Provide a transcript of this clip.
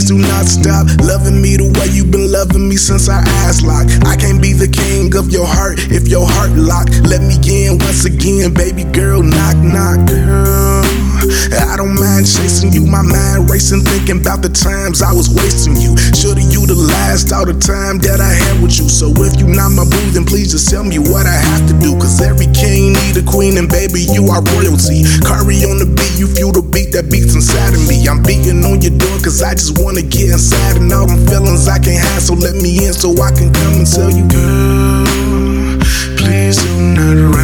please do not stop loving me the way you've been loving me since our eyes locked. I can't be the king of your heart if your heart locked. Let me in once again, baby girl, knock chasing you, my mind racing, thinking about the times I was wasting you. Should've utilized all the time that I had with you. So if you not my boo, then please just tell me what I have to do. Cause every king need a queen, and baby, you are royalty. Curry on the beat, you feel the beat that beats inside of me. I'm beating on your door, cause I just wanna get inside and all them feelings I can't hide. So let me in so I can come and tell you, girl, please do not run